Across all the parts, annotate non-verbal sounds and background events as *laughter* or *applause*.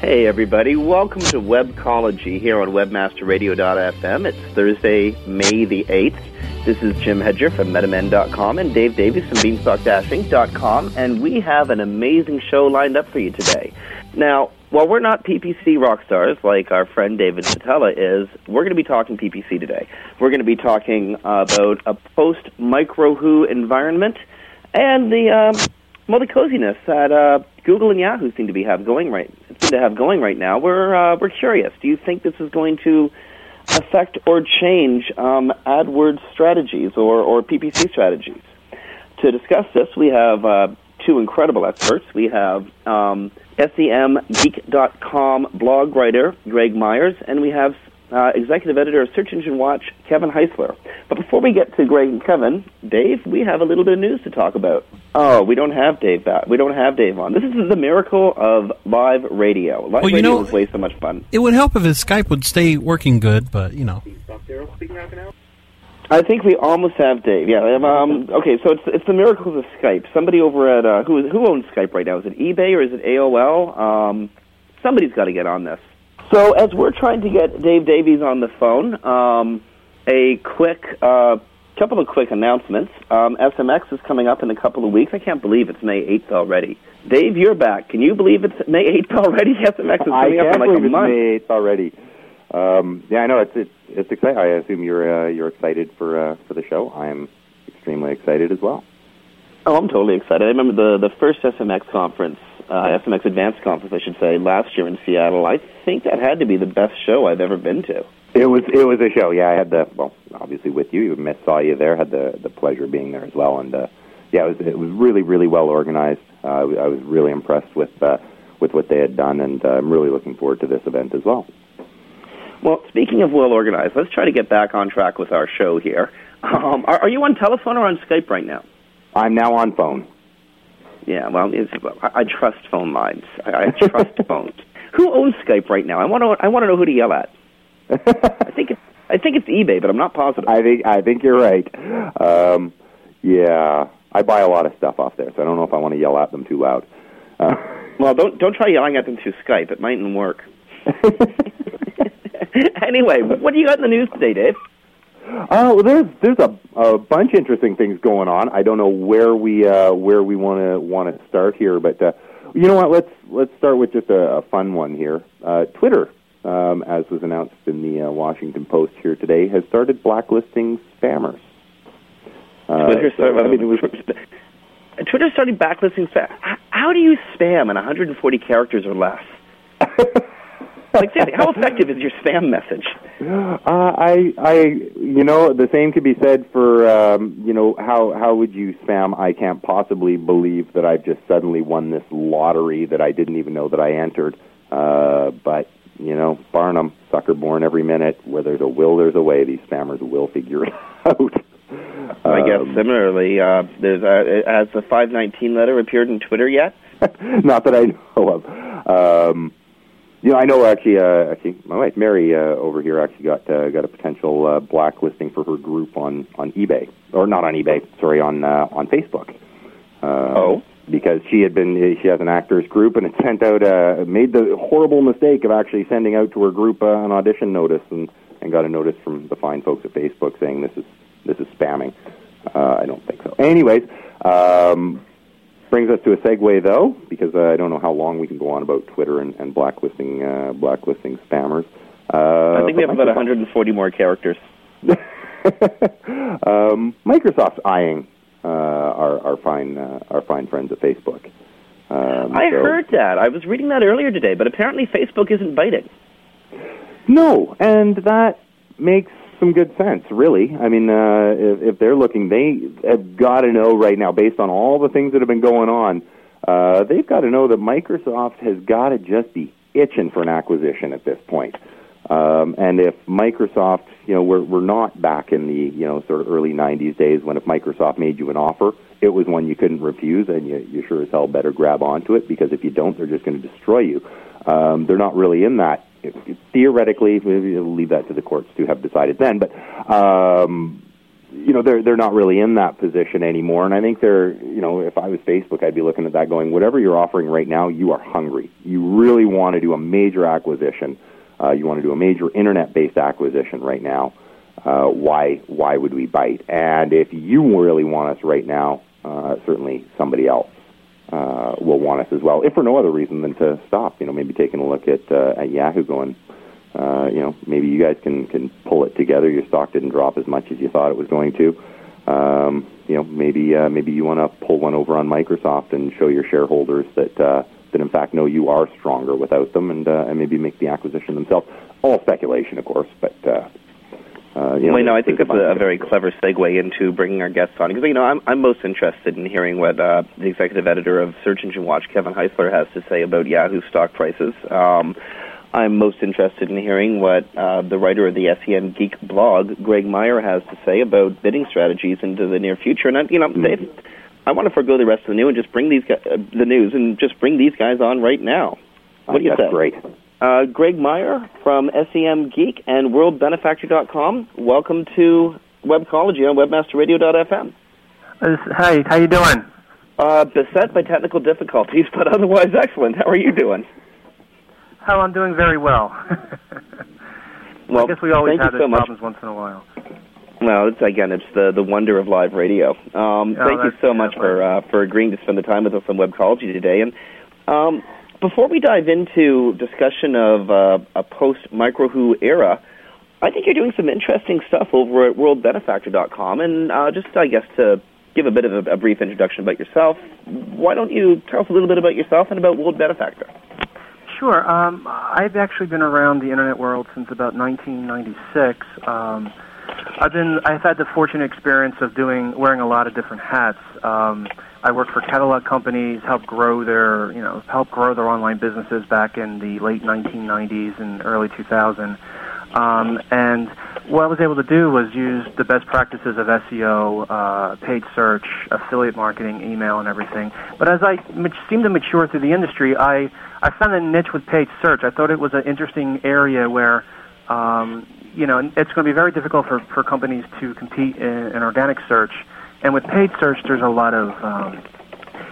Hey everybody, welcome to Webcology here on webmasterradio.fm. It's Thursday, May the 8th. This is Jim Hedger from Metamend.com and Dave Davies from Beanstalk-Inc.com, and we have an amazing show lined up for you today. Now, while we're not PPC rock stars like our friend David Szetela is, we're going to be talking PPC today. We're going to be talking about a post-micro-who environment and the um, well, the coziness that uh, Google and Yahoo seem to be have going right seem to have going right now. We're uh, we're curious. Do you think this is going to affect or change um, AdWords strategies or, or PPC strategies? To discuss this, we have uh, two incredible experts. We have um, SEMGeek.com blog writer Greg Myers, and we have uh, executive editor of Search Engine Watch, Kevin Heisler. But before we get to Greg and Kevin, Dave, we have a little bit of news to talk about. Oh, we don't have Dave back. We don't have Dave on. This is the miracle of live radio. Live well, radio know, is way so much fun. It would help if his Skype would stay working good, but you know. I think we almost have Dave. Yeah. Um, okay, so it's it's the miracles of Skype. Somebody over at uh, who who owns Skype right now? Is it eBay or is it AOL? Um, somebody's got to get on this. So as we're trying to get Dave Davies on the phone, um, a quick uh, couple of quick announcements. Um, SMX is coming up in a couple of weeks. I can't believe it's May 8th already. Dave, you're back. Can you believe it's May 8th already? *laughs* SMX is coming I up in like believe a it's month. May 8th already. Um, yeah, I know it's it's, it's exciting. I assume you're uh, you're excited for uh, for the show. I am extremely excited as well. Oh, I'm totally excited. I remember the the first SMX conference, uh, SMX Advanced conference, I should say, last year in Seattle. I think that had to be the best show I've ever been to. It was it was a show. Yeah, I had the well, obviously with you. Miss saw you there. Had the the pleasure of being there as well. And uh, yeah, it was it was really really well organized. Uh, I was- I was really impressed with uh, with what they had done, and uh, I'm really looking forward to this event as well. Well, speaking of well organized, let's try to get back on track with our show here. Um, are, are you on telephone or on Skype right now? I'm now on phone. Yeah, well, it's, I, I trust phone lines. I, I trust *laughs* phones. Who owns Skype right now? I want to. I want to know who to yell at. I think it's. I think it's eBay, but I'm not positive. I think I think you're right. Um, yeah, I buy a lot of stuff off there, so I don't know if I want to yell at them too loud. Uh, *laughs* Well, don't don't try yelling at them through Skype. It mightn't work. *laughs* anyway, what do you got in the news today, Dave? Oh, well, there's there's a, a bunch of interesting things going on. I don't know where we uh, where we want to want to start here, but uh, you know what? Let's let's start with just a, a fun one here. Uh, Twitter, um, as was announced in the uh, Washington Post here today, has started blacklisting spammers. Uh, Twitter so, started, I mean, was, Twitter started backlisting spam. How do you spam in 140 characters or less? *laughs* like, seriously, how effective is your spam message? Uh, I, I, you know, the same could be said for, um, you know, how how would you spam? I can't possibly believe that I've just suddenly won this lottery that I didn't even know that I entered. Uh, but born every minute. Where there's a will, there's a way. These spammers will figure *laughs* it out. I guess Um, similarly, uh, there's uh, has the 519 letter appeared in Twitter yet? *laughs* Not that I know of. Um, you know, I know actually. Uh, actually, my wife Mary uh, over here actually got uh, got a potential uh, blacklisting for her group on on eBay, or not on eBay. Sorry, on uh, on Facebook. Uh, Oh. Because she had been, she has an actors group, and it sent out, uh, made the horrible mistake of actually sending out to her group uh, an audition notice, and and got a notice from the fine folks at Facebook saying this is this is spamming. Uh, I don't think so. Anyways, um, brings us to a segue though, because uh, I don't know how long we can go on about Twitter and, and blacklisting uh, blacklisting spammers. Uh, I think we have about 140 more characters. *laughs* um, Microsoft's eyeing uh, our our fine uh, our fine friends at Facebook. Um, I so- heard that. I was reading that earlier today, but apparently Facebook isn't biting. No, and that makes some good sense, really. I mean, uh, if, if they're looking, they have got to know right now, based on all the things that have been going on, uh, they've got to know that Microsoft has got to just be itching for an acquisition at this point. Um, and if Microsoft, you know, we're we're not back in the you know sort of early '90s days when if Microsoft made you an offer, it was one you couldn't refuse, and you you sure as hell better grab onto it because if you don't, they're just going to destroy you. Um, they're not really in that. Theoretically, we'll leave that to the courts to have decided then, but um, you know they're they're not really in that position anymore. And I think they're you know if I was Facebook, I'd be looking at that going, whatever you're offering right now, you are hungry. You really want to do a major acquisition. Uh, you want to do a major internet-based acquisition right now. Uh, why why would we bite? And if you really want us right now, uh, certainly somebody else uh, will want us as well, if for no other reason than to stop. You know, maybe taking a look at uh, at Yahoo, going, uh, you know, maybe you guys can can pull it together. Your stock didn't drop as much as you thought it was going to. Um, you know, maybe uh, maybe you want to pull one over on Microsoft and show your shareholders that uh, that in fact no, you are stronger without them, and uh, and maybe make the acquisition themselves. All speculation, of course, but. Uh, uh, you know, well, no, I think that's a, a very clever segue into bringing our guests on because you know I'm I'm most interested in hearing what uh, the executive editor of Search Engine Watch, Kevin Heisler, has to say about Yahoo stock prices. Um, I'm most interested in hearing what uh, the writer of the SEM Geek blog, Greg Meyer, has to say about bidding strategies into the near future. And I, you know, Dave, I want to forego the rest of the news and just bring these guys, uh, the news and just bring these guys on right now. What do you think? That's say? great. Uh, Greg Meyer from SEM Geek and WorldBenefactor.com. Welcome to Webcology on WebmasterRadio.fm. Hi, how you doing? Uh, beset by technical difficulties, *laughs* but otherwise excellent. How are you doing? How I'm doing very well. *laughs* Well, I guess we always thank have so much. problems once in a while. Well, it's again, it's the the wonder of live radio. Um, Oh, thank you so much for uh, for agreeing to spend the time with us on Webcology today. And um, before we dive into discussion of uh, a post microWho era, I think you're doing some interesting stuff over at WorldBenefactor.com. And uh, just, I guess, to give a bit of a, a brief introduction about yourself, why don't you tell us a little bit about yourself and about World Benefactor? Sure. Um, I've actually been around the internet world since about 1996. Um, I've been I've had the fortunate experience of doing wearing a lot of different hats. Um, I worked for catalog companies, helped grow their you know help grow their online businesses back in the late 1990s and early 2000. Um, and what I was able to do was use the best practices of SEO, uh, paid search, affiliate marketing, email, and everything. But as I mat- seemed to mature through the industry, I, I found a niche with paid search. I thought it was an interesting area where, um, you know, it's going to be very difficult for, for companies to compete in, in organic search. And with paid search, there's a lot of, um,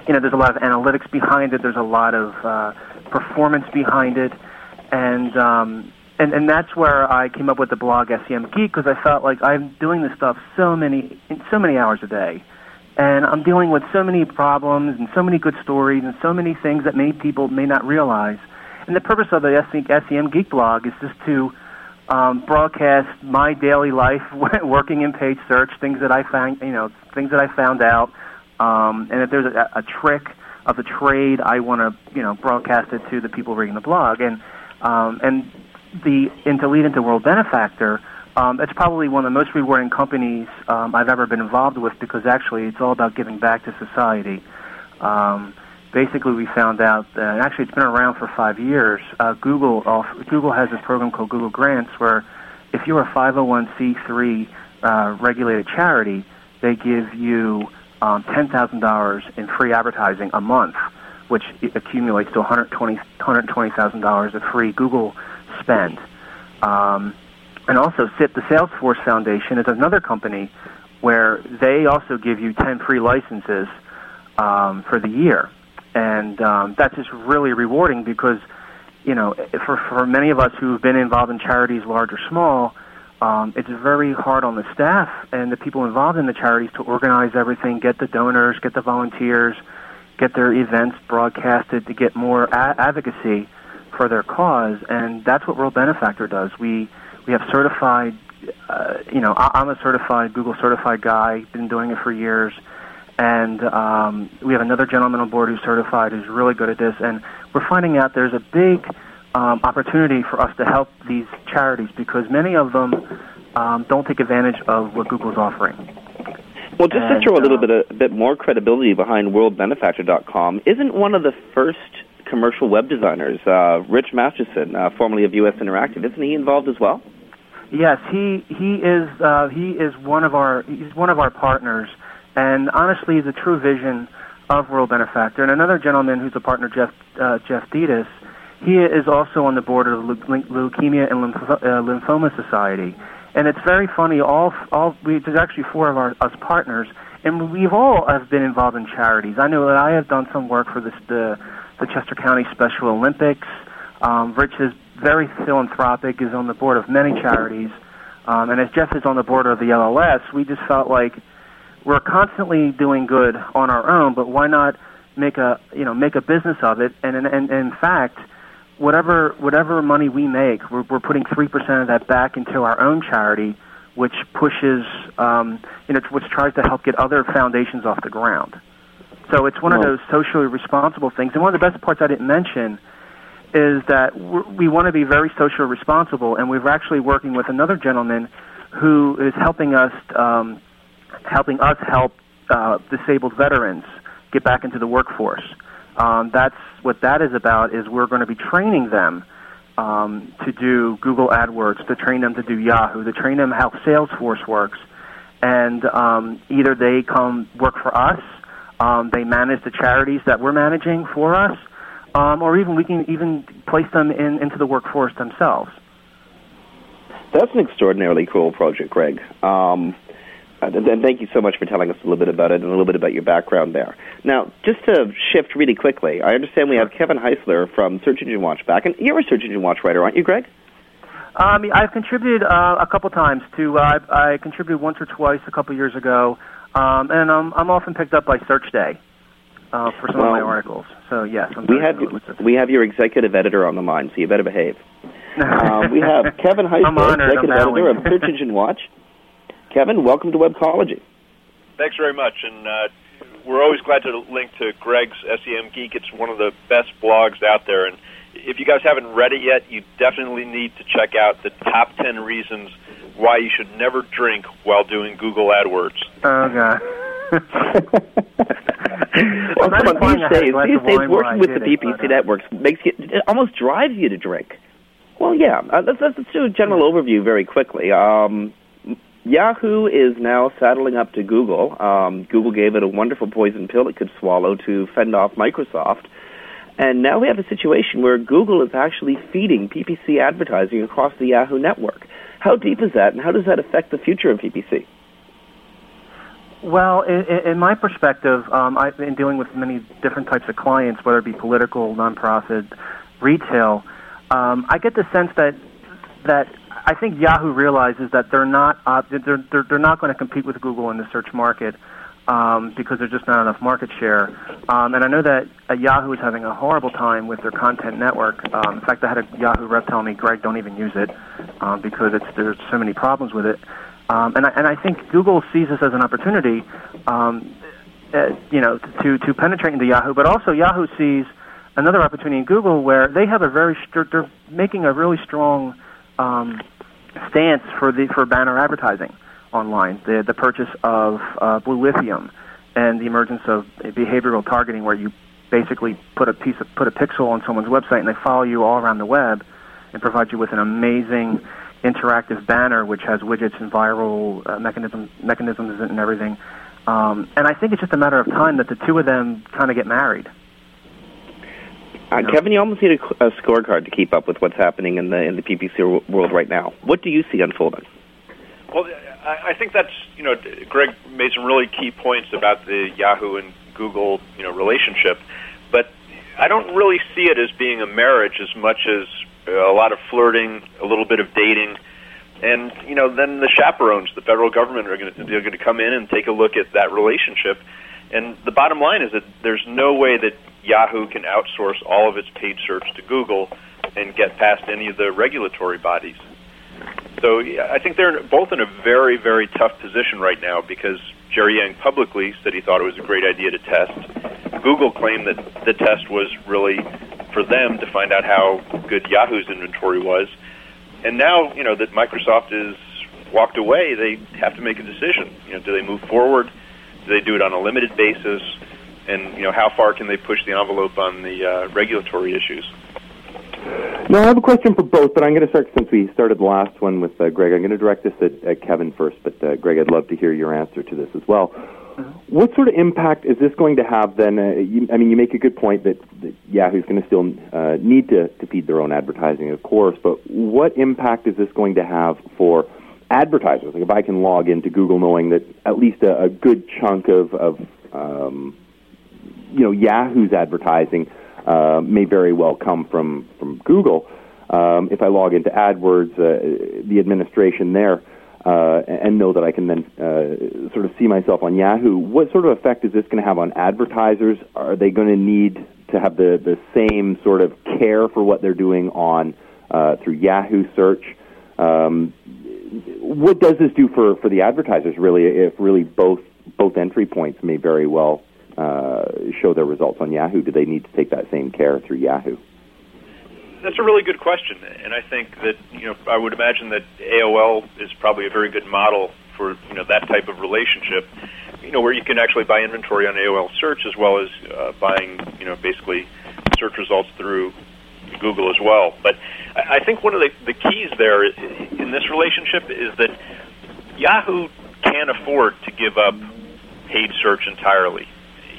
you know, there's a lot of analytics behind it. There's a lot of uh, performance behind it, and um, and and that's where I came up with the blog SEM Geek because I felt like I'm doing this stuff so many so many hours a day, and I'm dealing with so many problems and so many good stories and so many things that many people may not realize. And the purpose of the SEM Geek blog is just to um, broadcast my daily life *laughs* working in paid search, things that I found, you know, things that I found out, um, and if there's a, a trick of the trade, I want to, you know, broadcast it to the people reading the blog, and um, and the and to lead into World Benefactor. Um, it's probably one of the most rewarding companies um, I've ever been involved with because actually it's all about giving back to society. Um, basically we found out that actually it's been around for five years. Uh, Google Google has this program called Google Grants where if you're a 501c3 uh, regulated charity, they give you um, $10,000 in free advertising a month, which accumulates to $120,000 $120, of free Google spend. Um, and also, SIP, the Salesforce Foundation, is another company where they also give you 10 free licenses um, for the year. And um, that's just really rewarding because, you know, for, for many of us who've been involved in charities, large or small, um, it's very hard on the staff and the people involved in the charities to organize everything, get the donors, get the volunteers, get their events broadcasted to get more a- advocacy for their cause. And that's what World Benefactor does. We we have certified, uh, you know, I- I'm a certified Google certified guy, been doing it for years. And um, we have another gentleman on board who's certified, who's really good at this. And we're finding out there's a big um, opportunity for us to help these charities because many of them um, don't take advantage of what Google's offering. Well, just And, to throw a little uh, bit a, bit more credibility behind WorldBenefactor.com, isn't one of the first commercial web designers, uh, Rich Masterson, uh, formerly of US Interactive, isn't he involved as well? Yes, he he is uh, he is one of our he's one of our partners, and honestly, the true vision of World Benefactor. And another gentleman who's a partner, Jeff uh, Jeff Detus, he is also on the board of the Leu- Leu- Leukemia and uh, Lymphoma Society. And it's very funny. All all we, there's actually four of our us partners, and we've all have been involved in charities. I know that I have done some work for this the the Chester County Special Olympics. Um, Rich is very philanthropic, is on the board of many charities, um, and as Jeff is on the board of the LLS, we just felt like we're constantly doing good on our own, but why not make a you know make a business of it? And and, and in fact, whatever whatever money we make, we're, we're putting three percent of that back into our own charity, which pushes um, you know which tries to help get other foundations off the ground. So it's one of those socially responsible things. And one of the best parts I didn't mention is that we want to be very socially responsible, and we're actually working with another gentleman who is helping us um, helping us help uh, disabled veterans get back into the workforce. Um, that's what that is about. Is we're going to be training them um, to do Google AdWords, to train them to do Yahoo, to train them how Salesforce works, and um, either they come work for us, um, they manage the charities that we're managing for us, um, or even we can even place them in, into the workforce themselves. That's an extraordinarily cool project, Greg. Um, and and thank you so much for telling us a little bit about it and a little bit about your background there. Now, just to shift really quickly, I understand we have Kevin Heisler from Search Engine Watch back, and you're a Search Engine Watch writer, aren't you, Greg? Um, I've contributed uh, a couple times to. Uh, I, I contributed once or twice a couple years ago, um, and um, I'm often picked up by Search Day uh, for some of my articles. So yes, I'm We have familiar with it. we have your executive editor on the line, so you better behave. Uh, *laughs* we have Kevin Heisler, executive editor of. Search Engine Watch. *laughs* Kevin, welcome to Webcology. Thanks very much, and uh, we're always glad to link to Greg's SEM Geek. It's one of the best blogs out there, and if you guys haven't read it yet, you definitely need to check out the top ten reasons why you should never drink while doing Google AdWords. Oh god. *laughs* Well, I'm come on, these days, these days wine while I working with the did it, PPC uh, networks makes you, it almost drives you to drink. Well, yeah. Uh, let's, let's do a general overview very quickly. Um, Yahoo is now saddling up to Google. Um, Google gave it a wonderful poison pill it could swallow to fend off Microsoft. And now we have a situation where Google is actually feeding PPC advertising across the Yahoo network. How deep is that, and how does that affect the future of PPC? Well, in, in my perspective, um, I've been dealing with many different types of clients, whether it be political, nonprofit, retail. Um, I get the sense that that I think Yahoo realizes that they're not uh, they're, they're they're not going to compete with Google in the search market um, because there's just not enough market share. Um, and I know that uh, Yahoo is having a horrible time with their content network. Um, in fact, I had a Yahoo rep tell me, "Greg, don't even use it um, because it's there's so many problems with it." Um, and I and I think Google sees this as an opportunity, um, uh, you know, to to penetrate into Yahoo, but also Yahoo sees another opportunity in Google where they have a very str- they're making a really strong um, stance for the for banner advertising online. The the purchase of uh, Blue Lithium and the emergence of behavioral targeting, where you basically put a piece of put a pixel on someone's website and they follow you all around the web and provide you with an amazing interactive banner which has widgets and viral uh, mechanism, mechanisms and everything. Um, and I think it's just a matter of time that the two of them kind of get married. Uh, Kevin, you almost need a, a, scorecard to keep up with what's happening in the in the PPC world right now. What do you see unfolding? Well, I, I think that's you know Greg made some really key points about the Yahoo and Google you know relationship, but I don't really see it as being a marriage as much as a lot of flirting, a little bit of dating, and you know then the chaperones, the federal government are going to they're going to come in and take a look at that relationship. And the bottom line is that there's no way that Yahoo can outsource all of its paid search to Google and get past any of the regulatory bodies. So I think they're both in a very, very tough position right now because Jerry Yang publicly said he thought it was a great idea to test. Google claimed that the test was really for them to find out how good Yahoo's inventory was. And now, you know, that Microsoft has walked away, they have to make a decision. You know, do they move forward? Do they do it on a limited basis? And you know, how far can they push the envelope on the uh, regulatory issues? No, I have a question for both, but I'm going to start since we started the last one with uh, Greg. I'm going to direct this at, at Kevin first, but uh, Greg, I'd love to hear your answer to this as well. What sort of impact is this going to have then? Uh, you, I mean, you make a good point that, that Yahoo's going to still uh, need to, to feed their own advertising, of course, but what impact is this going to have for advertisers? Like if I can log into Google knowing that at least a, a good chunk of, of um, you know, Yahoo's advertising uh, may very well come from from Google. Um, if I log into AdWords, uh, the administration there, uh, and know that I can then uh, sort of see myself on Yahoo, what sort of effect is this going to have on advertisers? Are they going to need to have the the same sort of care for what they're doing on uh, through Yahoo search? Um, what does this do for, for the advertisers? Really, if really both both entry points may very well uh, show their results on Yahoo, do they need to take that same care through Yahoo? That's a really good question, and I think that you know I would imagine that AOL is probably a very good model for you know that type of relationship. You know where you can actually buy inventory on AOL search as well as uh, buying you know basically search results through Google as well. But I think one of the, the keys there in this relationship is that Yahoo can't afford to give up paid search entirely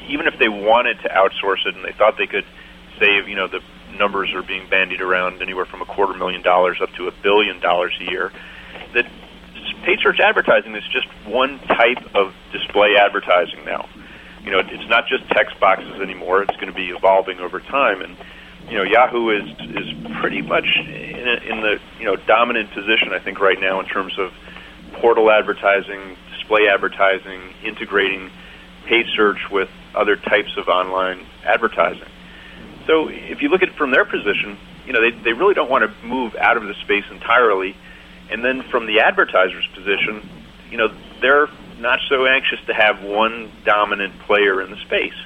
even if they wanted to outsource it and they thought they could save, you know, the numbers are being bandied around anywhere from a quarter million dollars up to a billion dollars a year, that paid search advertising is just one type of display advertising now. You know, it's not just text boxes anymore. It's going to be evolving over time, and you know, Yahoo is is pretty much in, a, in the you know dominant position, I think, right now in terms of portal advertising, display advertising, integrating paid search with other types of online advertising. So if you look at it from their position, you know, they, they really don't want to move out of the space entirely. And then from the advertiser's position, you know, they're not so anxious to have one dominant player in the space.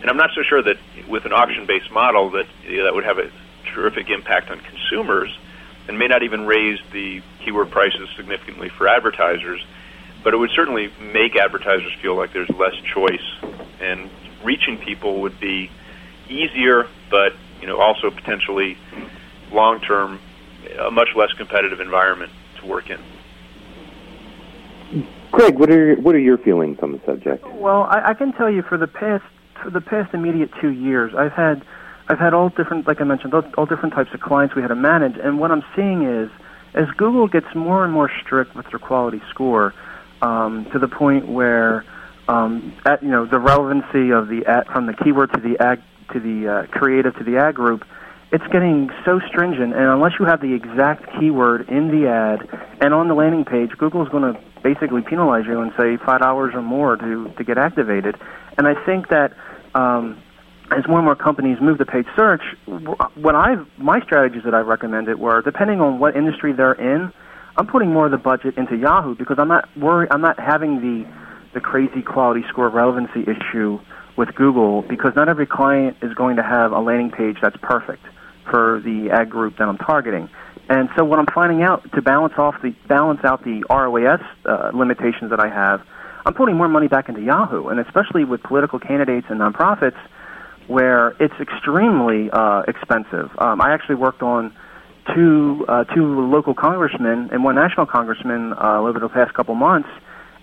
And I'm not so sure that with an auction-based model that you know, that would have a terrific impact on consumers and may not even raise the keyword prices significantly for advertisers but it would certainly make advertisers feel like there's less choice, and reaching people would be easier, but you know also potentially long term a much less competitive environment to work in. Greg, what are what are your feelings on the subject? Well, I, I can tell you for the past for the past immediate two years, I've had I've had all different, like I mentioned, all, all different types of clients we had to manage, and what I'm seeing is as Google gets more and more strict with their quality score, um, to the point where um, at, you know the relevancy of the from the keyword to the to the uh, creative to the ad group, it's getting so stringent. And unless you have the exact keyword in the ad and on the landing page, Google's going to basically penalize you and say five dollars or more to to get activated. And I think that. Um, as more and more companies move to paid search, what I my strategies that I recommended were depending on what industry they're in, I'm putting more of the budget into Yahoo because I'm not worried. I'm not having the the crazy quality score relevancy issue with Google because not every client is going to have a landing page that's perfect for the ad group that I'm targeting. And so what I'm finding out to balance off the balance out the ROAS uh, limitations that I have, I'm putting more money back into Yahoo, and especially with political candidates and nonprofits. where it's extremely uh, expensive. Um, I actually worked on two uh, two local congressmen and one national congressman uh, over the past couple months,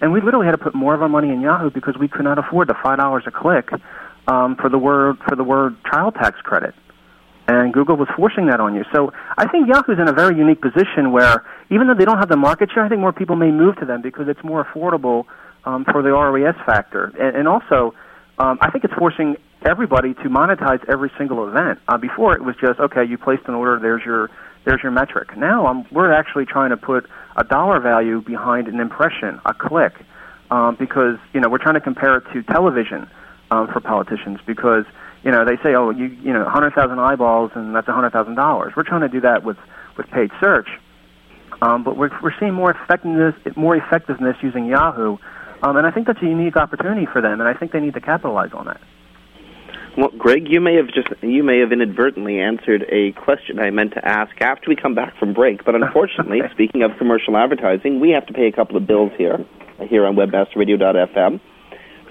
and we literally had to put more of our money in Yahoo because we could not afford the five dollars a click um, for the word for the word child tax credit, and Google was forcing that on you. So I think Yahoo's in a very unique position where even though they don't have the market share, I think more people may move to them because it's more affordable um, for the ROAS factor, and, and also um, I think it's forcing everybody to monetize every single event. Uh, before it was just okay, you placed an order, there's your there's your metric. Now um, we're actually trying to put a dollar value behind an impression, a click, um, because you know we're trying to compare it to television um, for politicians because you know they say oh you you know 100,000 eyeballs and that's $100,000. We're trying to do that with with paid search, um, but we're we're seeing more effectiveness more effectiveness using Yahoo, um, and I think that's a unique opportunity for them, and I think they need to capitalize on that. Well, Greg, you may have just you may have inadvertently answered a question I meant to ask after we come back from break. But unfortunately, *laughs* speaking of commercial advertising, we have to pay a couple of bills here here on WebmasterRadio.fm.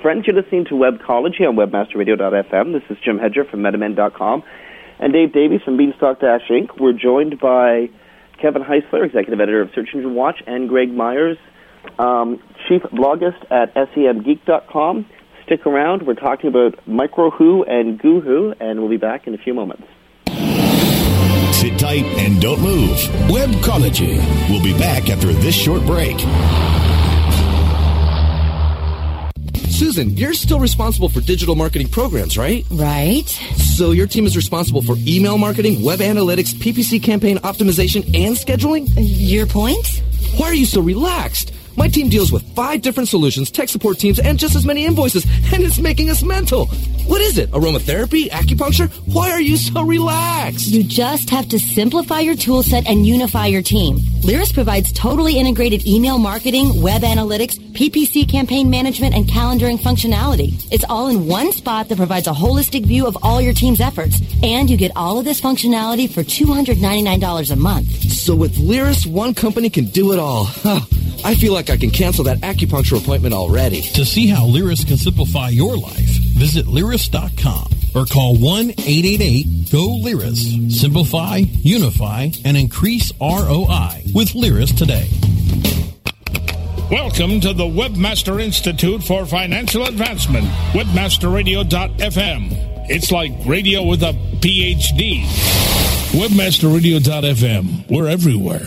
Friends, you're listening to Webcology on WebmasterRadio.fm. This is Jim Hedger from Metamend.com and Dave Davies from Beanstalk Dash Inc. We're joined by Kevin Heisler, executive editor of Search Engine Watch, and Greg Myers, um, chief bloggist at semgeek.com. Stick around. We're talking about micro who and goo who, and we'll be back in a few moments. Sit tight and don't move. Webcology. We'll be back after this short break. Susan, you're still responsible for digital marketing programs, right? Right. So your team is responsible for email marketing, web analytics, PPC campaign optimization, and scheduling? Your point? Why are you so relaxed? My team deals with five different solutions, tech support teams, and just as many invoices, *laughs* and it's making us mental. What is it? Aromatherapy? Acupuncture? Why are you so relaxed? You just have to simplify your tool set and unify your team. Lyris provides totally integrated email marketing, web analytics, PPC campaign management, and calendaring functionality. It's all in one spot that provides a holistic view of all your team's efforts. And you get all of this functionality for $299 a month. So with Lyris, one company can do it all. *laughs* Huh. I feel like I can cancel that acupuncture appointment already. To see how Lyris can simplify your life, visit Lyris.com or call 1-888-GO-LYRIS. Simplify, unify, and increase ROI with Lyris today. Welcome to the Webmaster Institute for Financial Advancement, webmasterradio.fm. It's like radio with a PhD. Webmasterradio.fm. We're everywhere.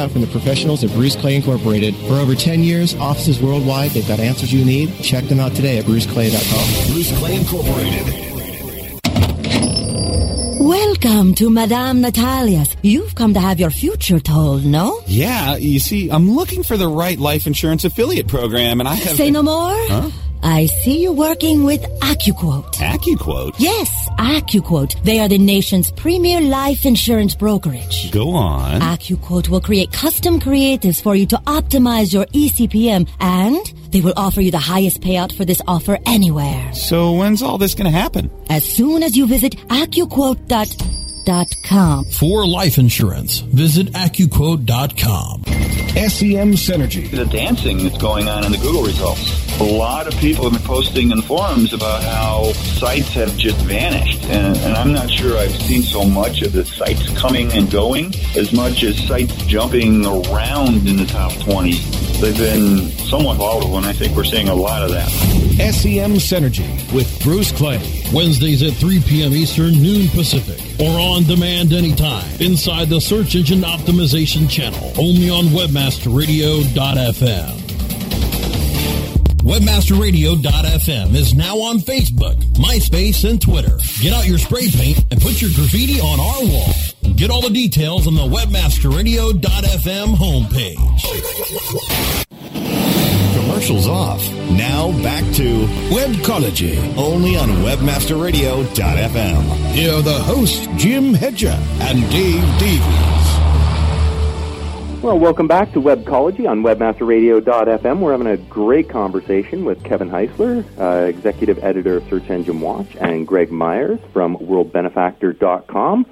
from the professionals at Bruce Clay Incorporated. For over 10 years, offices worldwide, they've got answers you need. Check them out today at bruceclay.com. Bruce Clay Incorporated. Welcome to Madame Natalia's. You've come to have your future told, no? Yeah, you see, I'm looking for the right life insurance affiliate program, and I have. Say no more? Huh? I see you're working with AccuQuote. AccuQuote? Yes, AccuQuote. They are the nation's premier life insurance brokerage. Go on. AccuQuote will create custom creatives for you to optimize your ECPM and they will offer you the highest payout for this offer anywhere. So when's all this going to happen? As soon as you visit AccuQuote.com. For life insurance, visit AccuQuote.com. SEM Synergy. The dancing that's going on in the Google results. A lot of people have been posting in forums about how sites have just vanished. And, and I'm not sure I've seen so much of the sites coming and going as much as sites jumping around in the top 20. They've been somewhat volatile, and I think we're seeing a lot of that. SEM Synergy with Bruce Clay. Wednesdays at 3 p.m. Eastern, noon Pacific, or on demand anytime inside the Search Engine Optimization channel, only on WebmasterRadio.fm. WebmasterRadio.fm is now on Facebook, MySpace, and Twitter. Get out your spray paint and put your graffiti on our wall. Get all the details on the WebmasterRadio.fm homepage. commercials off. Now back to Webcology, only on WebmasterRadio.fm. Here are the hosts, Jim Hedger and Dave Davies. Well, welcome back to Webcology on WebmasterRadio.fm. We're having a great conversation with Kevin Heisler, uh, Executive Editor of Search Engine Watch, and Greg Myers from WorldBenefactor.com.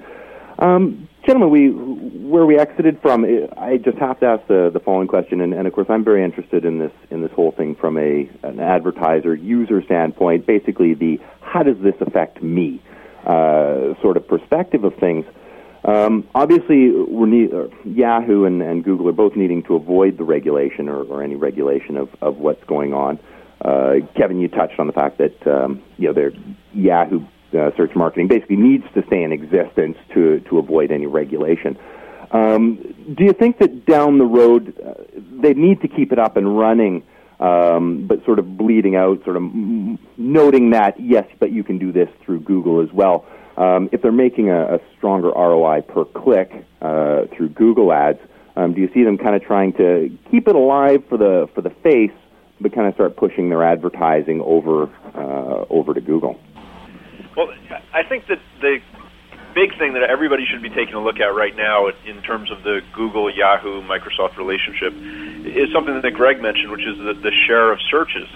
Um, gentlemen, we where we exited from, I just have to ask the, the following question, and, and of course, I'm very interested in this in this whole thing from a an advertiser user standpoint. Basically, the how does this affect me uh, sort of perspective of things. Um, obviously, need, uh, Yahoo and, and, Google are both needing to avoid the regulation or, or any regulation of, of what's going on. Uh, Kevin, you touched on the fact that um, you know their Yahoo uh, search marketing basically needs to stay in existence to to avoid any regulation. Um, do you think that down the road uh, they need to keep it up and running, um, but sort of bleeding out, sort of noting that yes, but you can do this through Google as well? Um, if they're making a, a, stronger ROI per click uh, through Google Ads, um, do you see them kind of trying to keep it alive for the for the face, but kind of start pushing their advertising over uh, over to Google? Well, I think that the big thing that everybody should be taking a look at right now in terms of the Google, Yahoo, Microsoft relationship is something that Greg mentioned, which is the, the share of searches.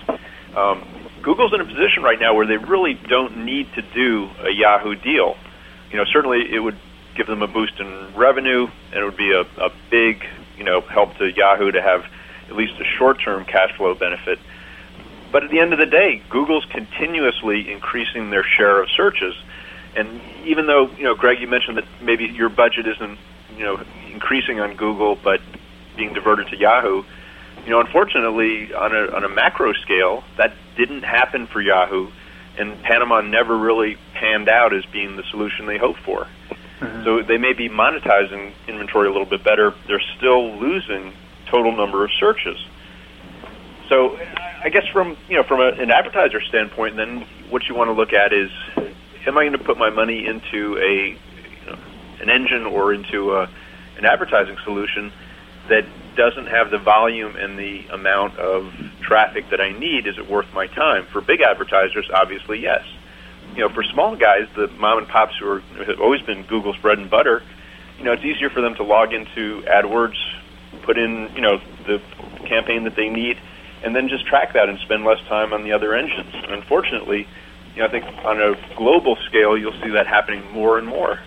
Um, Google's in a position right now where they really don't need to do a Yahoo deal. You know, certainly it would give them a boost in revenue, and it would be a, a big, you know, help to Yahoo to have at least a short-term cash flow benefit. But at the end of the day, Google's continuously increasing their share of searches. And even though, you know, Greg, you mentioned that maybe your budget isn't, you know, increasing on Google, but being diverted to Yahoo, you know, unfortunately, on a on a macro scale, that didn't happen for Yahoo, and Panama never really panned out as being the solution they hoped for. Mm-hmm. So they may be monetizing inventory a little bit better. They're still losing total number of searches. So I guess from you know from a, an advertiser standpoint, then what you want to look at is, am I going to put my money into a you know, an engine or into a, an advertising solution that doesn't have the volume and the amount of traffic that I need, is it worth my time? For big advertisers, obviously, yes. You know, for small guys, the mom and pops who are, have always been Google's bread and butter, you know, it's easier for them to log into AdWords, put in, you know, the campaign that they need, and then just track that and spend less time on the other engines. And unfortunately, you know, I think on a global scale, you'll see that happening more and more.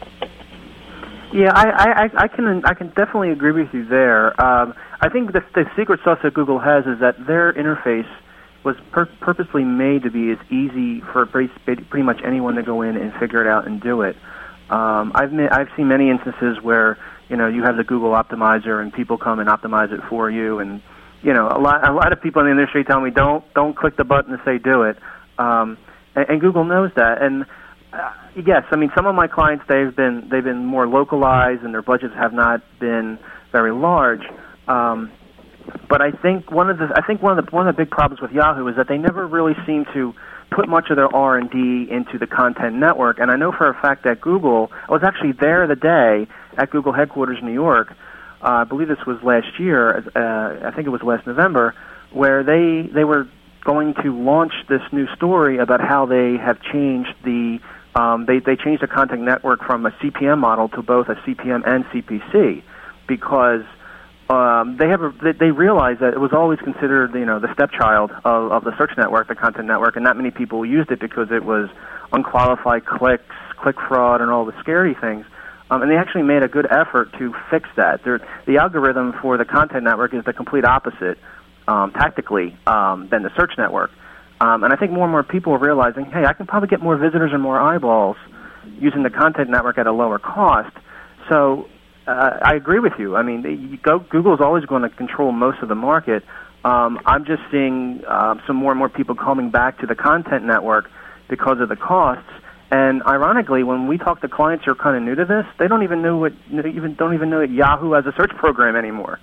Yeah, I, I, I can I can definitely agree with you there. Um, I think the, the secret sauce that Google has is that their interface was pur- purposely made to be as easy for pretty, pretty much anyone to go in and figure it out and do it. Um, I've ma- I've seen many instances where you know you have the Google optimizer and people come and optimize it for you, and you know a lot a lot of people in the industry tell me don't don't click the button to say do it, um, and, and Google knows that and uh, yes, I mean some of my clients they've been they've been more localized and their budgets have not been very large. Um, but I think one of the I think one of the one of the big problems with Yahoo is that they never really seem to put much of their R and D into the content network. And I know for a fact that Google I was actually there the day at Google headquarters in New York. Uh, I believe this was last year. Uh, I think it was last November, where they they were going to launch this new story about how they have changed the um, they, they changed the content network from a CPM model to both a CPM and CPC because um, they have a, they, they realized that it was always considered you know the stepchild of, of the search network, the content network, and not many people used it because it was unqualified clicks, click fraud, and all the scary things. Um, and they actually made a good effort to fix that. They're, the algorithm for the content network is the complete opposite, um, tactically, um, than the search network. Um, and I think more and more people are realizing, hey, I can probably get more visitors and more eyeballs using the content network at a lower cost. So uh, I agree with you. I mean, Google is always going to control most of the market. Um, I'm just seeing uh, some more and more people coming back to the content network because of the costs. And ironically, when we talk to clients who are kind of new to this, they don't even know what even don't even know that Yahoo has a search program anymore.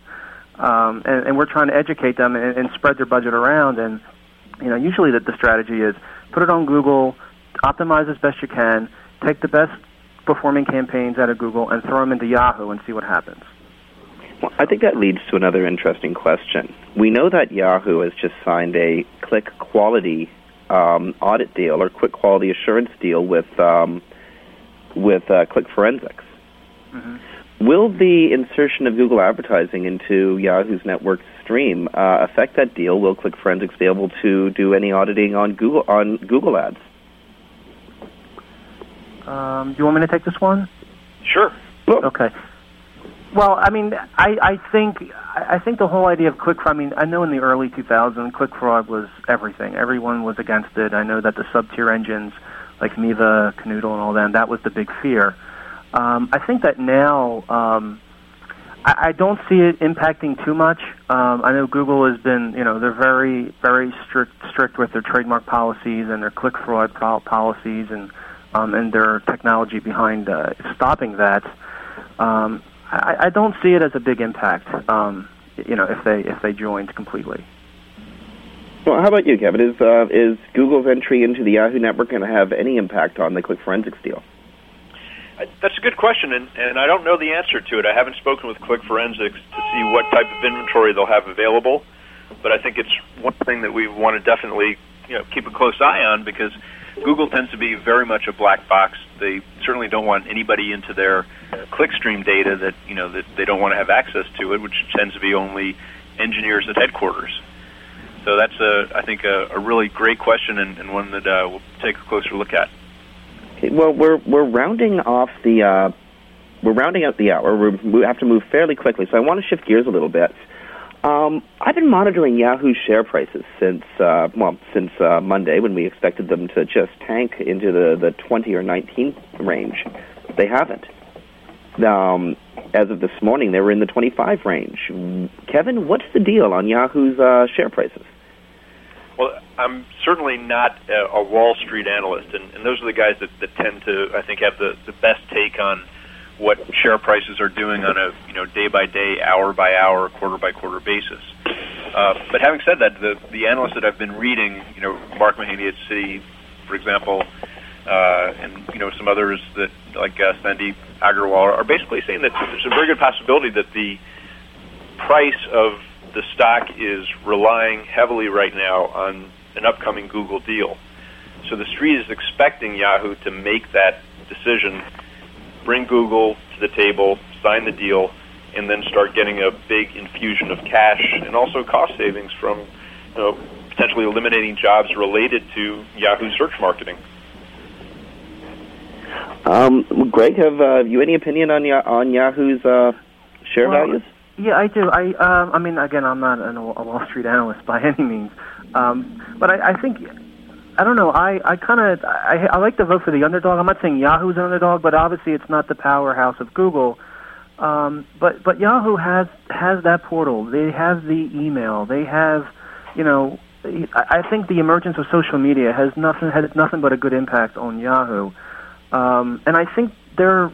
Um, and, and we're trying to educate them and, and spread their budget around. And you know, usually that the strategy is put it on Google, optimize as best you can, take the best performing campaigns out of Google and throw them into Yahoo and see what happens. Well, I think that leads to another interesting question. We know that Yahoo has just signed a click quality um, audit deal or quick quality assurance deal with um, with uh, Click Forensics. Mm-hmm. Will the insertion of Google advertising into Yahoo's network stream uh, affect that deal? Will Click Forensics be able to do any auditing on Google on Google Ads? Um, do you want me to take this one? Sure. Okay. Well, I mean, I, I think I I think the whole idea of click fraud. I mean, I know in the early 2000s, click fraud was everything. Everyone was against it. I know that the sub-tier engines like Miva, Kanoodle, and all them that was the big fear. Um, I think that now um, I, I don't see it impacting too much. Um, I know Google has been, you know, they're very very strict strict with their trademark policies and their click fraud pro- policies and um, and their technology behind uh, stopping that. Um, I, I don't see it as a big impact. Um, you know, if they if they joined completely. Well, how about you, Kevin? Is uh, is Google's entry into the Yahoo network going to have any impact on the Click Forensics deal? That's a good question, and, and I don't know the answer to it. I haven't spoken with Click Forensics to see what type of inventory they'll have available, but I think it's one thing that we want to definitely you know keep a close eye on because Google tends to be very much a black box. They certainly don't want anybody into their clickstream data that you know that they don't want to have access to it, which tends to be only engineers at headquarters. So that's a I think a, a really great question and, and one that uh, we'll take a closer look at. Well, we're we're rounding off the uh, we're rounding out the hour. We're, we have to move fairly quickly, so I want to shift gears a little bit. Um, I've been monitoring Yahoo's share prices since uh, well since uh, Monday when we expected them to just tank into the the 20 or 19 range. They haven't. Um, as of this morning, they were in the 25 range. Kevin, what's the deal on Yahoo's uh, share prices? Well, I'm certainly not a, a Wall Street analyst, and, and those are the guys that, that tend to, I think, have the, the best take on what share prices are doing on a you know day by day, hour by hour, quarter by quarter basis. Uh, but having said that, the the analysts that I've been reading, you know, Mark Mahaney at Citi, for example, uh, and you know some others that like uh, Sandeep Aggarwal are basically saying that there's a very good possibility that the price of the stock is relying heavily right now on an upcoming Google deal. So the street is expecting Yahoo to make that decision, bring Google to the table, sign the deal, and then start getting a big infusion of cash and also cost savings from you know, potentially eliminating jobs related to Yahoo search marketing. Um, Greg, have uh, you any opinion on on Yahoo's uh, share Well, values? Yeah, I do. I um, I mean, again, I'm not an, a Wall Street analyst by any means, um, but I, I think I don't know. I I kind of I, I like to vote for the underdog. I'm not saying Yahoo's an underdog, but obviously it's not the powerhouse of Google. Um, but but Yahoo has has that portal. They have the email. They have, you know, I, I think the emergence of social media has nothing has nothing but a good impact on Yahoo. Um, and I think they're,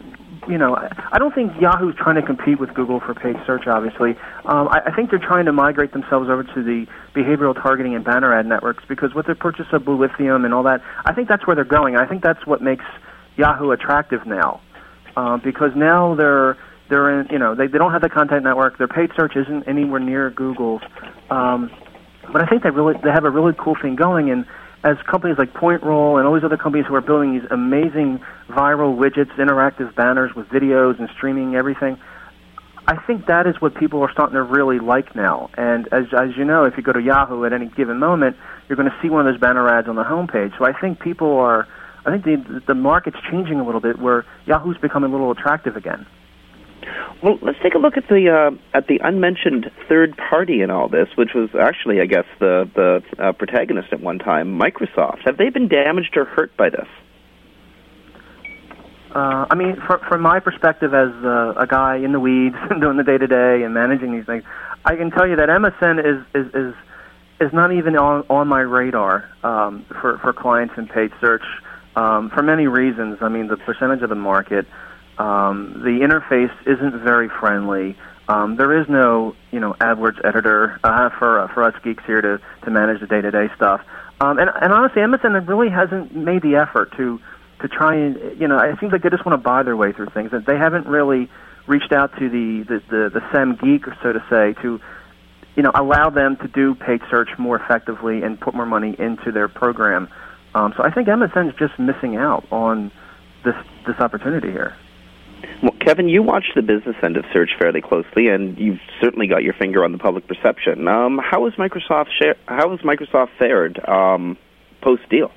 you know, I, don't think Yahoo's trying to compete with Google for paid search. Obviously, um, I, I think they're trying to migrate themselves over to the behavioral targeting and banner ad networks because with the purchase of Blue Lithium and all that, I think that's where they're going. I think that's what makes Yahoo attractive now, um, because now they're they're in, you know, they they don't have the content network. Their paid search isn't anywhere near Google's. Um, but I think they really they have a really cool thing going and as companies like PointRoll and all these other companies who are building these amazing viral widgets, interactive banners with videos and streaming everything, I think that is what people are starting to really like now. And as as you know, if you go to Yahoo at any given moment, you're going to see one of those banner ads on the homepage. So I think people are, I think the the market's changing a little bit where Yahoo's becoming a little attractive again. Well, let's take a look at the uh, at the unmentioned third party in all this, which was actually, I guess, the the uh, protagonist at one time, Microsoft. Have they been damaged or hurt by this? Uh, I mean, fr from my perspective as uh, a guy in the weeds *laughs* doing the day to day and managing these things, I can tell you that MSN is is is, is not even on on my radar um, for for clients in paid search um, for many reasons. I mean, the percentage of the market, um, the interface isn't very friendly. Um, there is no, you know, AdWords editor uh, for uh, for us geeks here to to manage the day to day stuff. Um, and and honestly, Amazon really hasn't made the effort to to try and you know it seems like they just want to buy their way through things. And they haven't really reached out to the the the, the SEM geek, so to say, to you know allow them to do paid search more effectively and put more money into their program. Um, so I think MSN is just missing out on this this opportunity here. Well, Kevin, you watch the business end of search fairly closely, and you've certainly got your finger on the public perception. Um, how has Microsoft share, how has Microsoft fared um, post deal?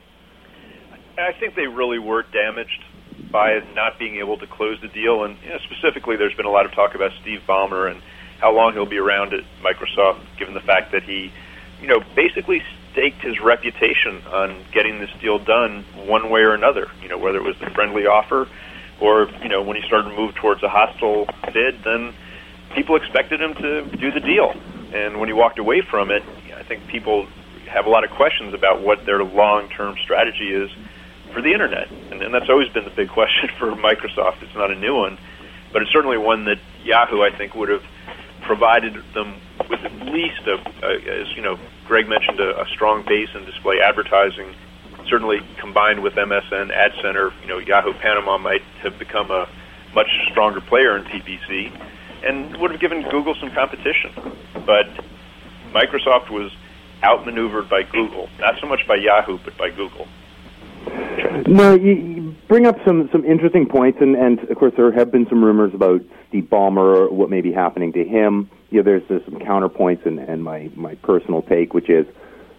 I think they really were damaged by not being able to close the deal, and you know, specifically, there's been a lot of talk about Steve Ballmer and how long he'll be around at Microsoft, given the fact that he, you know, basically staked his reputation on getting this deal done one way or another. You know, whether it was the friendly offer or you know when he started to move towards a hostile bid, then people expected him to do the deal. And when he walked away from it, I think people have a lot of questions about what their long-term strategy is for the internet, and, and that's always been the big question *laughs* for Microsoft. It's not a new one, but it's certainly one that Yahoo, I think, would have provided them with at least a, a as you know, Greg mentioned, a, a strong base in display advertising certainly combined with MSN Ad Center, you know, Yahoo Panama might have become a much stronger player in PPC and would have given Google some competition. But Microsoft was outmaneuvered by Google, not so much by Yahoo, but by Google. No, you, you bring up some some interesting points, and and of course there have been some rumors about Steve Ballmer, what may be happening to him. You know, there's, there's some counterpoints, and and my my personal take, which is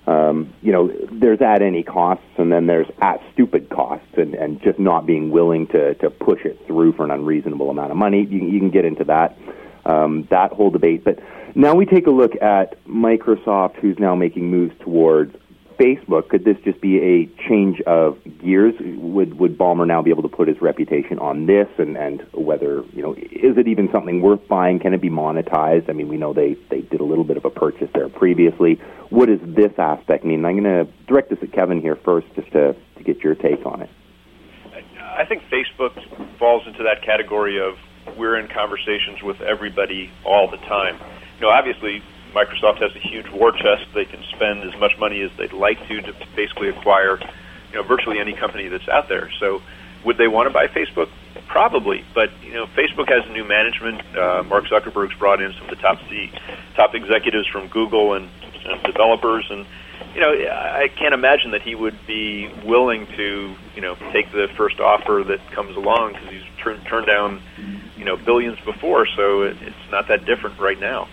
um, you know, there's at any costs, and then there's at stupid costs, and, and just not being willing to, to push it through for an unreasonable amount of money. You, you can get into that um, that whole debate. But now we take a look at Microsoft, who's now making moves towards Facebook, could this just be a change of gears? Would would Ballmer now be able to put his reputation on this, and and whether you know is it even something worth buying? Can it be monetized? I mean, we know they they did a little bit of a purchase there previously. What does this aspect mean? I'm going to direct this at Kevin here first, just to to get your take on it. I think Facebook falls into that category of we're in conversations with everybody all the time. You know, obviously Microsoft has a huge war chest. They can spend as much money as they'd like to to basically acquire, you know, virtually any company that's out there. So, would they want to buy Facebook? Probably, but you know, Facebook has new management. Uh, Mark Zuckerberg's brought in some of the top C, top executives from Google and, and developers, and you know, I can't imagine that he would be willing to, you know, take the first offer that comes along because he's turned turned down, you know, billions before. So it, it's not that different right now.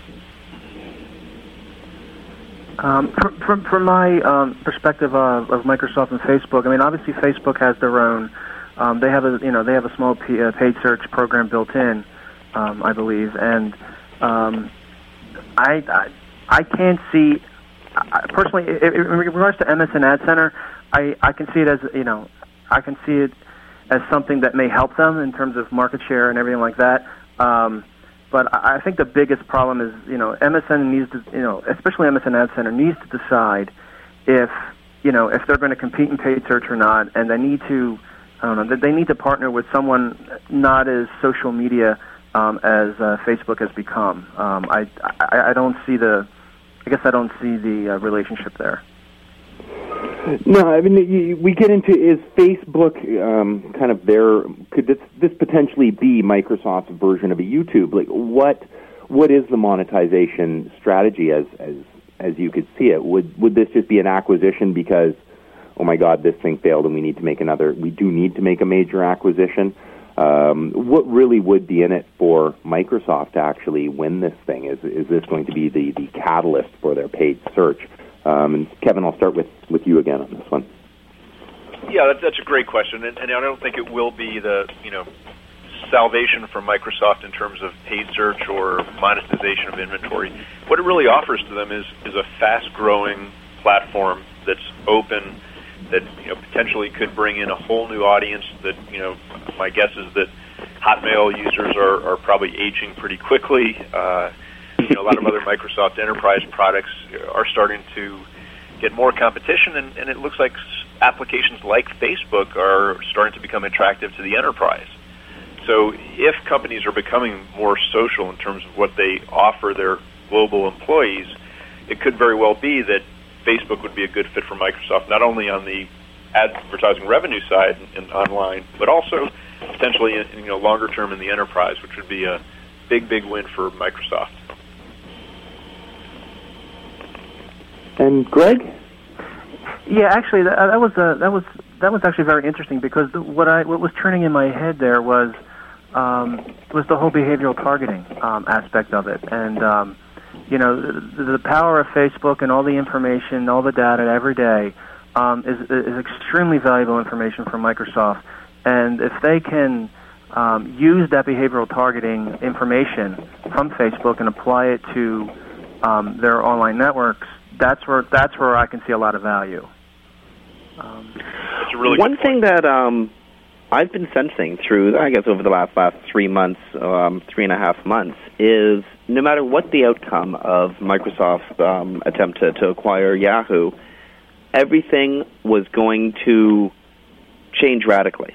Um, from, from, from my um, perspective of, of Microsoft and Facebook, I mean, obviously Facebook has their own. Um, they have a you know they have a small p- uh, paid search program built in, um, I believe, and um, I, I I can't see I, personally in regards to MSN Ad Center, I I can see it as you know I can see it as something that may help them in terms of market share and everything like that. Um, but I think the biggest problem is, you know, MSN needs to, you know, especially MSN Ad Center needs to decide if, you know, if they're going to compete in paid search or not, and they need to, I don't know, they need to partner with someone not as social media um, as uh, Facebook has become. Um, I, I I don't see the, I guess I don't see the uh, relationship there. No, I mean we get into is Facebook um, kind of their could this this potentially be Microsoft's version of a YouTube? Like what what is the monetization strategy as as as you could see it? Would would this just be an acquisition because oh my God this thing failed and we need to make another? We do need to make a major acquisition. Um, what really would be in it for Microsoft to actually win this thing? Is is this going to be the the catalyst for their paid search? Um, and Kevin, I'll start with, with you again on this one. Yeah, that, that's a great question, and, and I don't think it will be the you know salvation for Microsoft in terms of paid search or monetization of inventory. What it really offers to them is is a fast-growing platform that's open, that you know potentially could bring in a whole new audience. That you know, my guess is that Hotmail users are, are probably aging pretty quickly. Uh, you know, a lot of other Microsoft enterprise products are starting to get more competition, and, and it looks like applications like Facebook are starting to become attractive to the enterprise. So, if companies are becoming more social in terms of what they offer their global employees, it could very well be that Facebook would be a good fit for Microsoft, not only on the advertising revenue side and, in online, but also potentially in, you know longer term in the enterprise, which would be a big big win for Microsoft. And Greg? Yeah, actually, that, that was uh, that was that was actually very interesting because what I what was turning in my head there was um, was the whole behavioral targeting um, aspect of it, and um, you know the, the power of Facebook and all the information, all the data every day um, is is extremely valuable information for Microsoft, and if they can um, use that behavioral targeting information from Facebook and apply it to um, their online networks, that's where that's where I can see a lot of value. Um, That's a really One good thing that um, I've been sensing through, I guess, over the last last three months, um, three and a half months, is no matter what the outcome of Microsoft's um, attempt to, to acquire Yahoo, everything was going to change radically.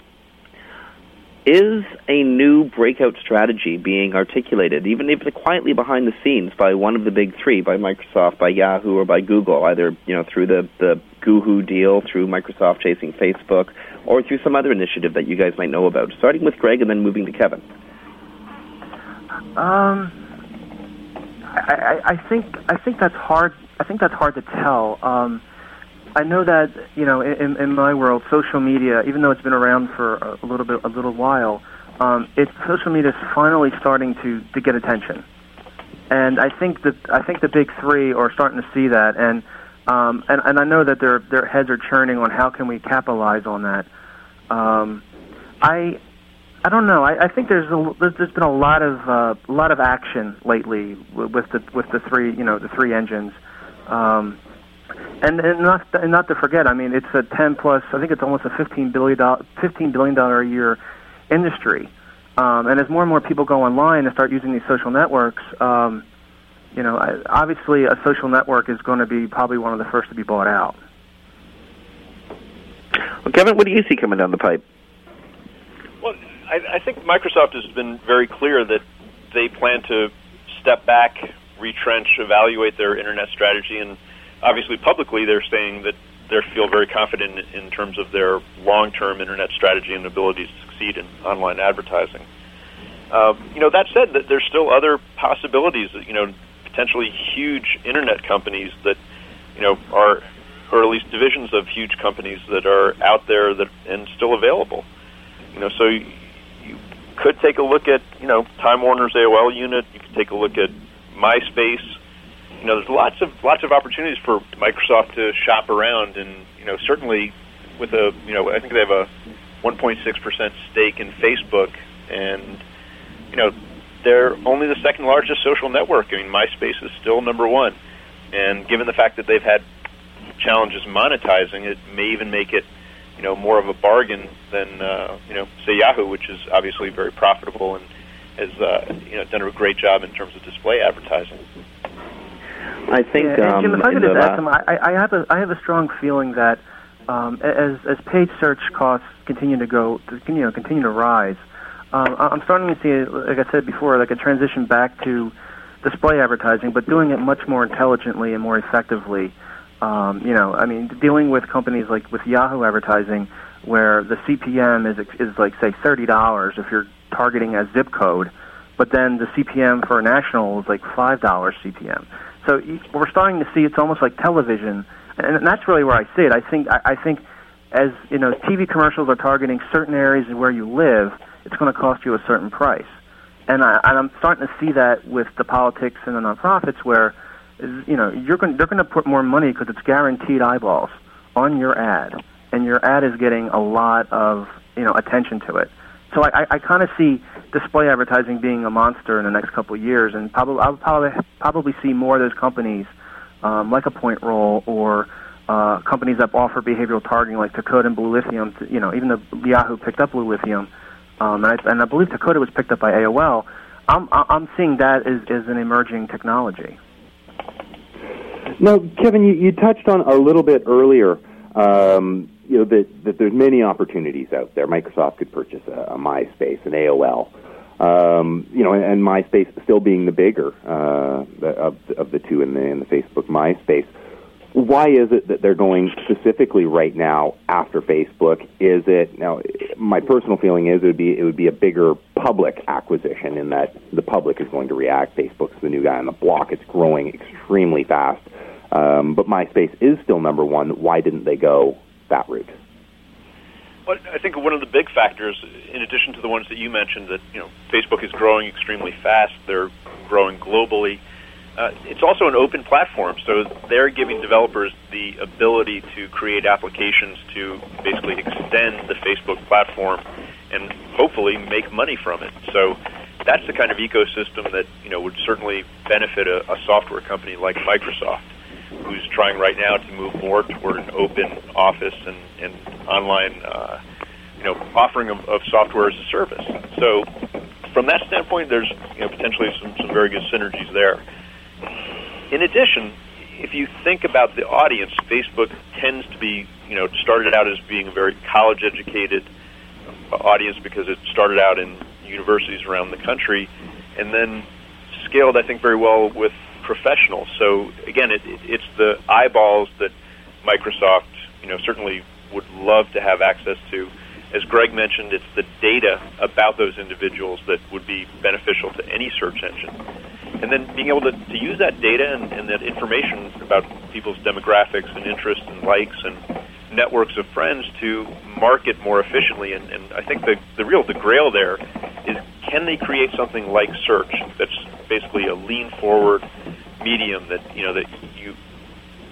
Is a new breakout strategy being articulated, even if quietly behind the scenes, by one of the big three, by Microsoft, by Yahoo, or by Google, either you know through the the Goohoo deal, through Microsoft chasing Facebook, or through some other initiative that you guys might know about? Starting with Greg and then moving to Kevin. Um, I, I, I think I think that's hard. I think that's hard to tell. Um, I know that you know in, in my world, social media, even though it's been around for a little bit, a little while, um, it social media is finally starting to to get attention, and I think that I think the big three are starting to see that, and um, and and I know that their their heads are churning on how can we capitalize on that. Um, I I don't know. I, I think there's a, there's, been a lot of uh, lot of action lately with the with the three you know the three engines, um, and and not and not to forget. I mean, it's a 10 plus. I think it's almost a 15 billion dollar 15 billion dollar a year industry, um, and as more and more people go online and start using these social networks, um, you know, I- obviously a social network is going to be probably one of the first to be bought out. Well, Kevin, what do you see coming down the pipe? Well, I, I think Microsoft has been very clear that they plan to step back, retrench, evaluate their internet strategy, and obviously publicly they're saying that they feel very confident in, in terms of their long-term internet strategy and ability to succeed in online advertising. Uh, you know, that said, that there's still other possibilities. That, you know, potentially huge internet companies that you know are, or at least divisions of huge companies that are out there that and still available. You know, so you, you could take a look at you know Time Warner's AOL unit. You could take a look at MySpace. You know, there's lots of lots of opportunities for Microsoft to shop around, and you know, certainly with a you know, I think they have a 1.6 percent stake in Facebook, and you know, they're only the second largest social network. I mean, MySpace is still number one, and given the fact that they've had challenges monetizing, it may even make it you know more of a bargain than uh, you know say Yahoo, which is obviously very profitable and has uh, you know done a great job in terms of display advertising. I think Yeah, and Jim, um, if I could just add some, I, I have a I have a strong feeling that um, as as paid search costs continue to go, you know, continue to rise, um, I'm starting to see, like I said before, like a transition back to display advertising, but doing it much more intelligently and more effectively. Um, you know, I mean, dealing with companies like with Yahoo advertising, where the CPM is is like say thirty dollars if you're targeting a zip code, but then the CPM for a national is like five dollars CPM. So we're starting to see it's almost like television, and that's really where I see it. I think I, think as you know, TV commercials are targeting certain areas where you live, it's going to cost you a certain price, and I, and I'm starting to see that with the politics and the nonprofits where you know you're going they're going to put more money because it's guaranteed eyeballs on your ad, and your ad is getting a lot of you know attention to it. So I, I, kind of see display advertising being a monster in the next couple of years, and probably I'll probably probably see more of those companies um, like a Point Roll or uh, companies that offer behavioral targeting like Tacoda and Blue Lithium. To, you know, even though Yahoo picked up Blue Lithium, um, and, I, and I believe Tacoda was picked up by AOL. I'm I'm seeing that as, as an emerging technology. Now, Kevin, you, you touched on a little bit earlier, um, you know, that, that there's many opportunities out there. Microsoft could purchase a, a MySpace, an AOL, um, you know, and, and MySpace still being the bigger uh, of, of the two in the, in the Facebook MySpace. why is it that they're going specifically right now after Facebook? Is it now? My personal feeling is it would be it would be a bigger public acquisition in that the public is going to react. Facebook's the new guy on the block. It's growing extremely fast, um, but MySpace is still number one. Why didn't they go that route? Well, I think one of the big factors, in addition to the ones that you mentioned, that you know Facebook is growing extremely fast. They're growing globally. Uh, it's also an open platform, so they're giving developers the ability to create applications to basically extend the Facebook platform and hopefully make money from it. So that's the kind of ecosystem that you know would certainly benefit a, a software company like Microsoft, trying right now to move more toward an open office and, and online, uh, you know, offering of, of software as a service. So from that standpoint, there's you know potentially some, some very good synergies there. In addition, if you think about the audience, Facebook tends to be, you know, started out as being a very college educated audience because it started out in universities around the country and then scaled, I think, very well with professionals. So again, it, it's the eyeballs that Microsoft, you know, certainly would love to have access to. As Greg mentioned, it's the data about those individuals that would be beneficial to any search engine and then being able to, to use that data and, and that information about people's demographics and interests and likes and networks of friends to market more efficiently. And, and I think the, the real the grail there is can they create something like search that's basically a lean forward medium that you know that you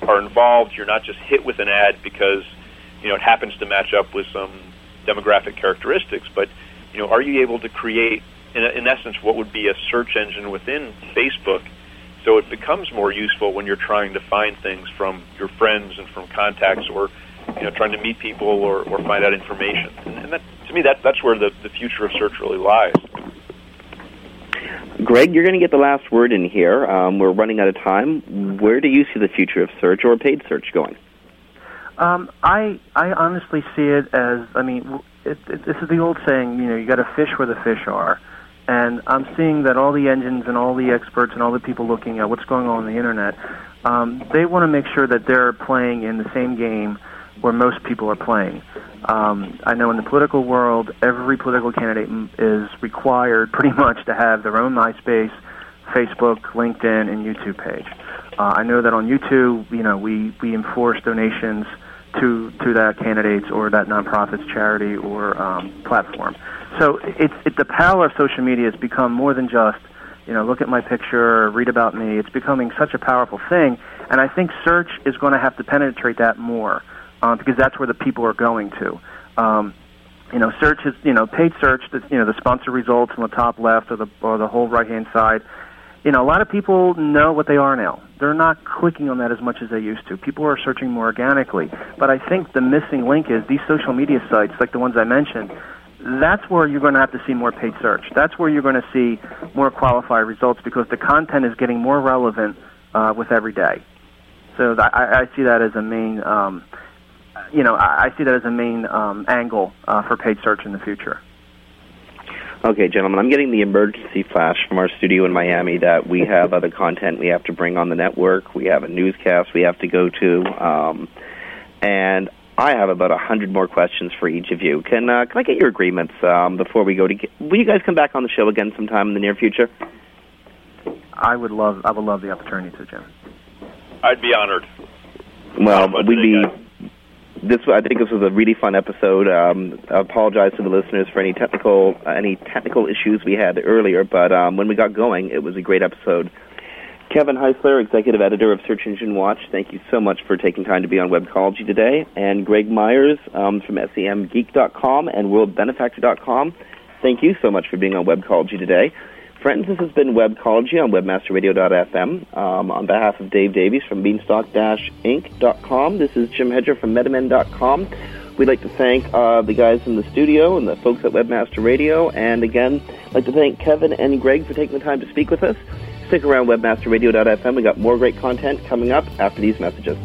are involved. You're not just hit with an ad because you know it happens to match up with some demographic characteristics, but you know are you able to create in, in essence, what would be a search engine within Facebook. So it becomes more useful when you're trying to find things from your friends and from contacts, or you know, trying to meet people or, or find out information. And, and that, to me, that that's where the, the future of search really lies. Greg, you're going to get the last word in here. Um, we're running out of time. Where do you see the future of search or paid search going? Um, I I honestly see it as I mean, it, it, this is the old saying. You know, you got to fish where the fish are. And I'm seeing that all the engines and all the experts and all the people looking at what's going on in the internet, um, they want to make sure that they're playing in the same game where most people are playing. Um, I know in the political world, every political candidate is required pretty *laughs* much to have their own MySpace, Facebook, LinkedIn, and YouTube page. Uh, I know that on YouTube, you know, we, we enforce donations to to that candidate's or that nonprofit's charity or um, platform. So it's it, the power of social media has become more than just you know look at my picture, read about me. It's becoming such a powerful thing, and I think search is going to have to penetrate that more uh, because that's where the people are going to. Um, you know, search is you know paid search. The, you know the sponsor results on the top left or the or the whole right hand side you know, a lot of people know what they are now. They're not clicking on that as much as they used to. People are searching more organically. But I think the missing link is these social media sites, like the ones I mentioned, that's where you're going to have to see more paid search. That's where you're going to see more qualified results because the content is getting more relevant uh, with every day. So I, I see that as a main, um, you know, I see that as a main um, angle uh, for paid search in the future. Okay, gentlemen, I'm getting the emergency flash from our studio in Miami that we have other content we have to bring on the network. We have a newscast we have to go to, um, and I have about a hundred more questions for each of you. Can uh, can I get your agreements um, before we go to? Get, will you guys come back on the show again sometime in the near future? I would love I would love the opportunity to, Jim. I'd be honored. Well, we'd be. Guys? This I think this was a really fun episode. Um, I apologize to the listeners for any technical uh, any technical issues we had earlier, but um, when we got going, it was a great episode. Kevin Heisler, executive editor of Search Engine Watch, thank you so much for taking time to be on Webcology today. And Greg Myers um, from SEMGeek.com and WorldBenefactor.com, thank you so much for being on Webcology today. Friends, this has been Webcology on WebmasterRadio.fm. Um, on behalf of Dave Davies from Beanstalk-Inc.com, this is Jim Hedger from Metamend.com. We'd like to thank uh, the guys in the studio and the folks at Webmaster Radio. And again, I'd like to thank Kevin and Greg for taking the time to speak with us. Stick around WebmasterRadio.fm. We got more great content coming up after these messages.